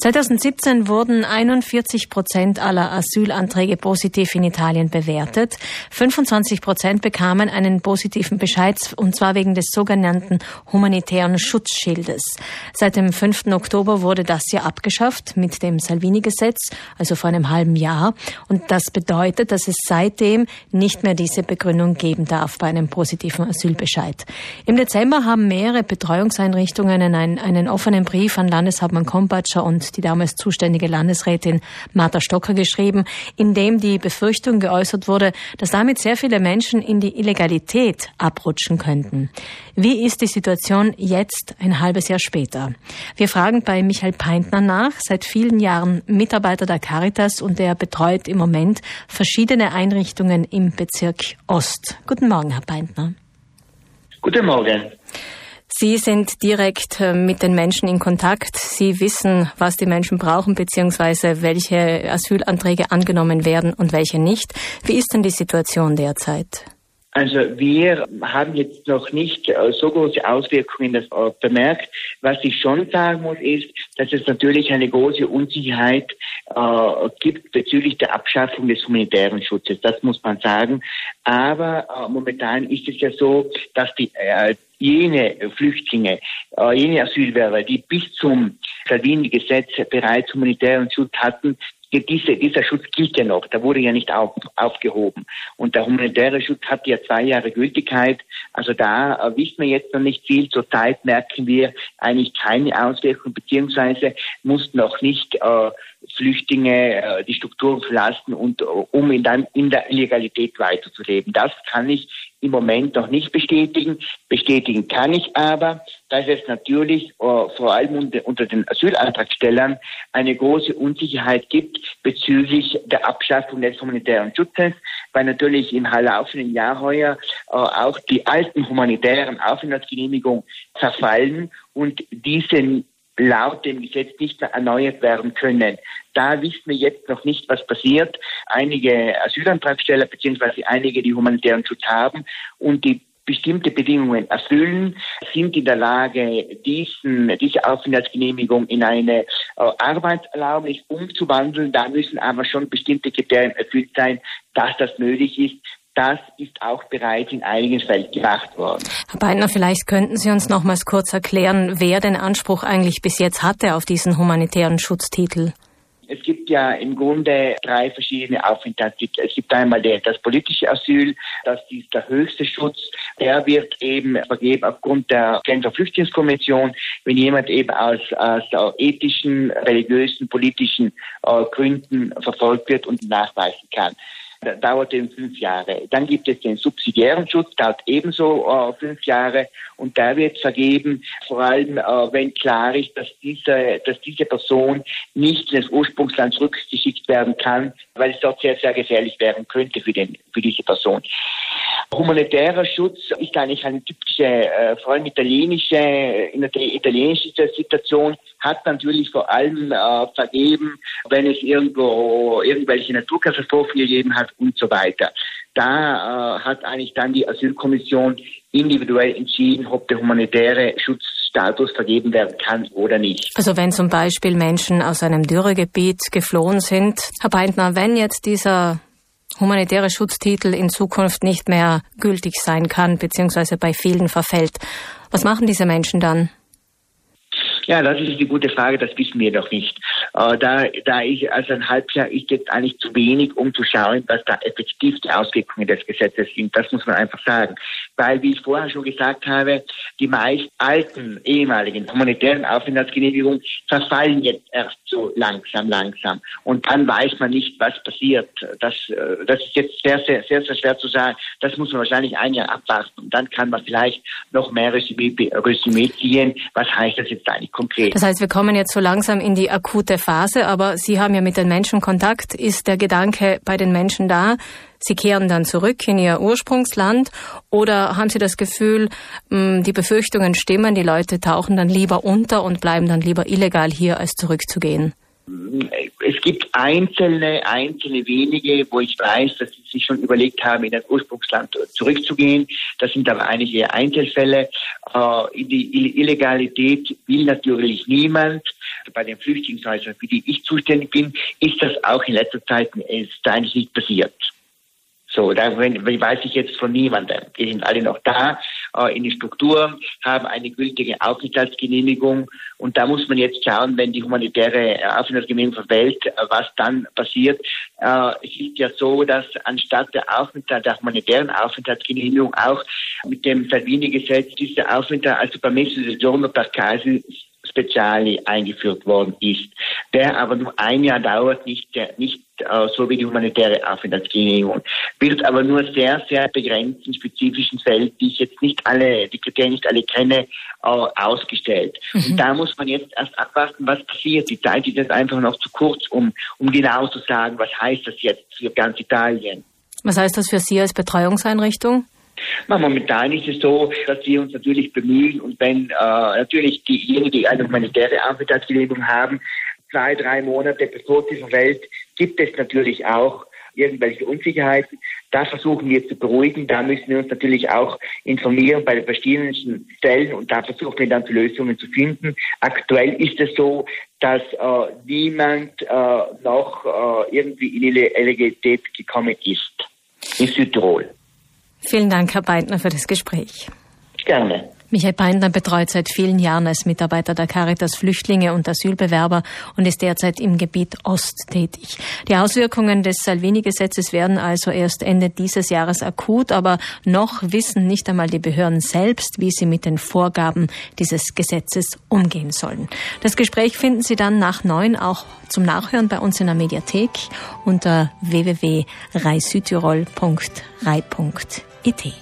2017 wurden 41 Prozent aller Asylanträge positiv in Italien bewertet. 25 Prozent bekamen einen positiven Bescheid, und zwar wegen des sogenannten humanitären Schutzschildes. Seit dem 5. Oktober wurde das ja abgeschafft mit dem Salvini-Gesetz, also vor einem halben Jahr. Und das bedeutet, dass es seitdem nicht mehr diese Begründung geben darf bei einem positiven Asylbescheid. Im Dezember haben mehrere Betreuungseinrichtungen einen, einen offenen Brief an Landeshauptmann Kompatscher und die damals zuständige Landesrätin Martha Stocker geschrieben, in dem die Befürchtung geäußert wurde, dass damit sehr viele Menschen in die Illegalität abrutschen könnten. Wie ist die Situation jetzt, ein halbes Jahr später? Wir fragen bei Michael Peintner nach, seit vielen Jahren Mitarbeiter der Caritas und er betreut im Moment verschiedene Einrichtungen im Bezirk Ost. Guten Morgen, Herr Peintner. Guten Morgen. Sie sind direkt äh, mit den Menschen in Kontakt. Sie wissen, was die Menschen brauchen, beziehungsweise welche Asylanträge angenommen werden und welche nicht. Wie ist denn die Situation derzeit? Also wir haben jetzt noch nicht äh, so große Auswirkungen bemerkt. Was ich schon sagen muss, ist, dass es natürlich eine große Unsicherheit äh, gibt bezüglich der Abschaffung des humanitären Schutzes. Das muss man sagen. Aber äh, momentan ist es ja so, dass die äh, jene Flüchtlinge, äh, jene Asylwerber, die bis zum Salvini-Gesetz bereits humanitären Schutz hatten, diese, dieser Schutz gilt ja noch, da wurde ja nicht auf, aufgehoben. Und der humanitäre Schutz hat ja zwei Jahre Gültigkeit. Also da äh, wissen wir jetzt noch nicht viel. Zurzeit merken wir eigentlich keine Auswirkungen, beziehungsweise mussten noch nicht äh, Flüchtlinge äh, die Strukturen verlassen und äh, um in, dann in der Illegalität weiterzuleben. Das kann ich im Moment noch nicht bestätigen. Bestätigen kann ich aber, dass es natürlich äh, vor allem unter, den Asylantragstellern eine große Unsicherheit gibt bezüglich der Abschaffung des humanitären Schutzes, weil natürlich im laufenden Jahr heuer äh, auch die alten humanitären Aufenthaltsgenehmigungen verfallen und diese laut dem Gesetz nicht mehr erneuert werden können. Da wissen wir jetzt noch nicht, was passiert. Einige Asylantragsteller beziehungsweise einige, die humanitären Schutz haben und die bestimmte Bedingungen erfüllen, sind in der Lage, diesen, diese Aufenthaltsgenehmigung in eine äh, Arbeitserlaubnis umzuwandeln. Da müssen aber schon bestimmte Kriterien erfüllt sein, dass das möglich ist. Das ist auch bereits in einigen Fällen gemacht worden. Herr Beidner, vielleicht könnten Sie uns nochmals kurz erklären, wer den Anspruch eigentlich bis jetzt hatte auf diesen humanitären Schutztitel. Es gibt ja im Grunde drei verschiedene Aufenthaltstitel. Es gibt einmal der, das politische Asyl, das ist der höchste Schutz. Der wird eben vergeben aufgrund der Genfer Flüchtlingskonvention, wenn jemand eben aus, aus ethischen, religiösen, politischen äh, Gründen verfolgt wird und nachweisen kann dauert eben fünf Jahre. Dann gibt es den subsidiären Schutz, dauert ebenso äh, fünf Jahre und der wird vergeben, vor allem äh, wenn klar ist, dass diese, dass diese Person nicht in das Ursprungsland zurückgeschickt werden kann, weil es dort sehr, sehr gefährlich werden könnte für, den, für diese Person. Humanitärer Schutz ist eigentlich eine typische, äh, vor allem italienische, in der italienischen Situation, hat natürlich vor allem äh, vergeben, wenn es irgendwo irgendwelche Naturkatastrophen gegeben hat und so weiter. Da äh, hat eigentlich dann die Asylkommission individuell entschieden, ob der humanitäre Schutzstatus vergeben werden kann oder nicht. Also wenn zum Beispiel Menschen aus einem Dürregebiet geflohen sind, Herr Beintner, wenn jetzt dieser humanitäre Schutztitel in Zukunft nicht mehr gültig sein kann, beziehungsweise bei vielen verfällt, was machen diese Menschen dann? Ja, das ist die gute Frage, das wissen wir noch nicht. Äh, da, da ich, also ein Halbjahr ist jetzt eigentlich zu wenig, um zu schauen, was da effektiv die Auswirkungen des Gesetzes sind. Das muss man einfach sagen. Weil, wie ich vorher schon gesagt habe, die meist alten, ehemaligen humanitären Aufenthaltsgenehmigungen verfallen jetzt erst so langsam, langsam. Und dann weiß man nicht, was passiert. Das, äh, das ist jetzt sehr, sehr, sehr, sehr schwer zu sagen. Das muss man wahrscheinlich ein Jahr abwarten. Und dann kann man vielleicht noch mehr Resümee, ziehen. Was heißt das jetzt eigentlich konkret. Das heißt, wir kommen jetzt so langsam in die akute Phase, aber Sie haben ja mit den Menschen Kontakt. Ist der Gedanke bei den Menschen da? Sie kehren dann zurück in ihr Ursprungsland oder haben Sie das Gefühl, mm, die Befürchtungen stimmen, die Leute tauchen dann lieber unter und bleiben dann lieber illegal hier, als zurückzugehen? Es gibt einzelne, einzelne wenige, wo ich weiß, dass sie sich schon überlegt haben, in das Ursprungsland zurückzugehen. Das sind aber einige Einzelfälle. Äh, in die Illegalität will natürlich niemand. bei den Flüchtlingshäusern, für die ich zuständig bin, ist das auch in letzter Zeit ist eigentlich nicht passiert. So, da weiß ich jetzt von niemandem. Die sind alle noch da äh, in den Strukturen, haben eine gültige Aufenthaltsgenehmigung. Und da muss man jetzt schauen, wenn die humanitäre Aufenthaltsgenehmigung verfällt, äh, was dann passiert. Äh, es ist ja so, dass anstatt der Aufenthalt, der humanitären Aufenthaltsgenehmigung auch mit dem Salvini-Gesetz dieser Aufenthalt, also permesso di per casi Speziali eingeführt worden ist, der aber nur ein Jahr dauert, nicht, nicht äh, so wie die humanitäre Aufenthaltsgenehmigung, wird aber nur sehr, sehr begrenzt in spezifischen Fällen, die ich jetzt nicht alle, die Kriterien nicht alle kenne, äh, ausgestellt. Mhm. Und da muss man jetzt erst abwarten, was passiert. Die Zeit ist jetzt einfach noch zu kurz, um, um genau zu sagen, was heißt das jetzt für ganz Italien. Was heißt das für Sie als Betreuungseinrichtung? Momentan ist es so, dass wir uns natürlich bemühen und wenn äh, natürlich diejenigen, die eine humanitäre Aufenthaltsgenehmigung haben, zwei, drei Monate bevor sie verfällt, gibt es natürlich auch irgendwelche Unsicherheiten. Da versuchen wir zu beruhigen. Da müssen wir uns natürlich auch informieren bei den verschiedenen Stellen und da versuchen wir dann Lösungen zu finden. Aktuell ist es so, dass äh, niemand äh, noch äh, irgendwie in die Illegalität gekommen ist in Südtirol. Vielen Dank, Herr Beintner, für das Gespräch. Gerne. Michael Beindner betreut seit vielen Jahren als Mitarbeiter der Caritas Flüchtlinge und Asylbewerber und ist derzeit im Gebiet Ost tätig. Die Auswirkungen des Salvini-Gesetzes werden also erst Ende dieses Jahres akut, aber noch wissen nicht einmal die Behörden selbst, wie sie mit den Vorgaben dieses Gesetzes umgehen sollen. Das Gespräch finden Sie dann nach neun auch zum Nachhören bei uns in der Mediathek unter été.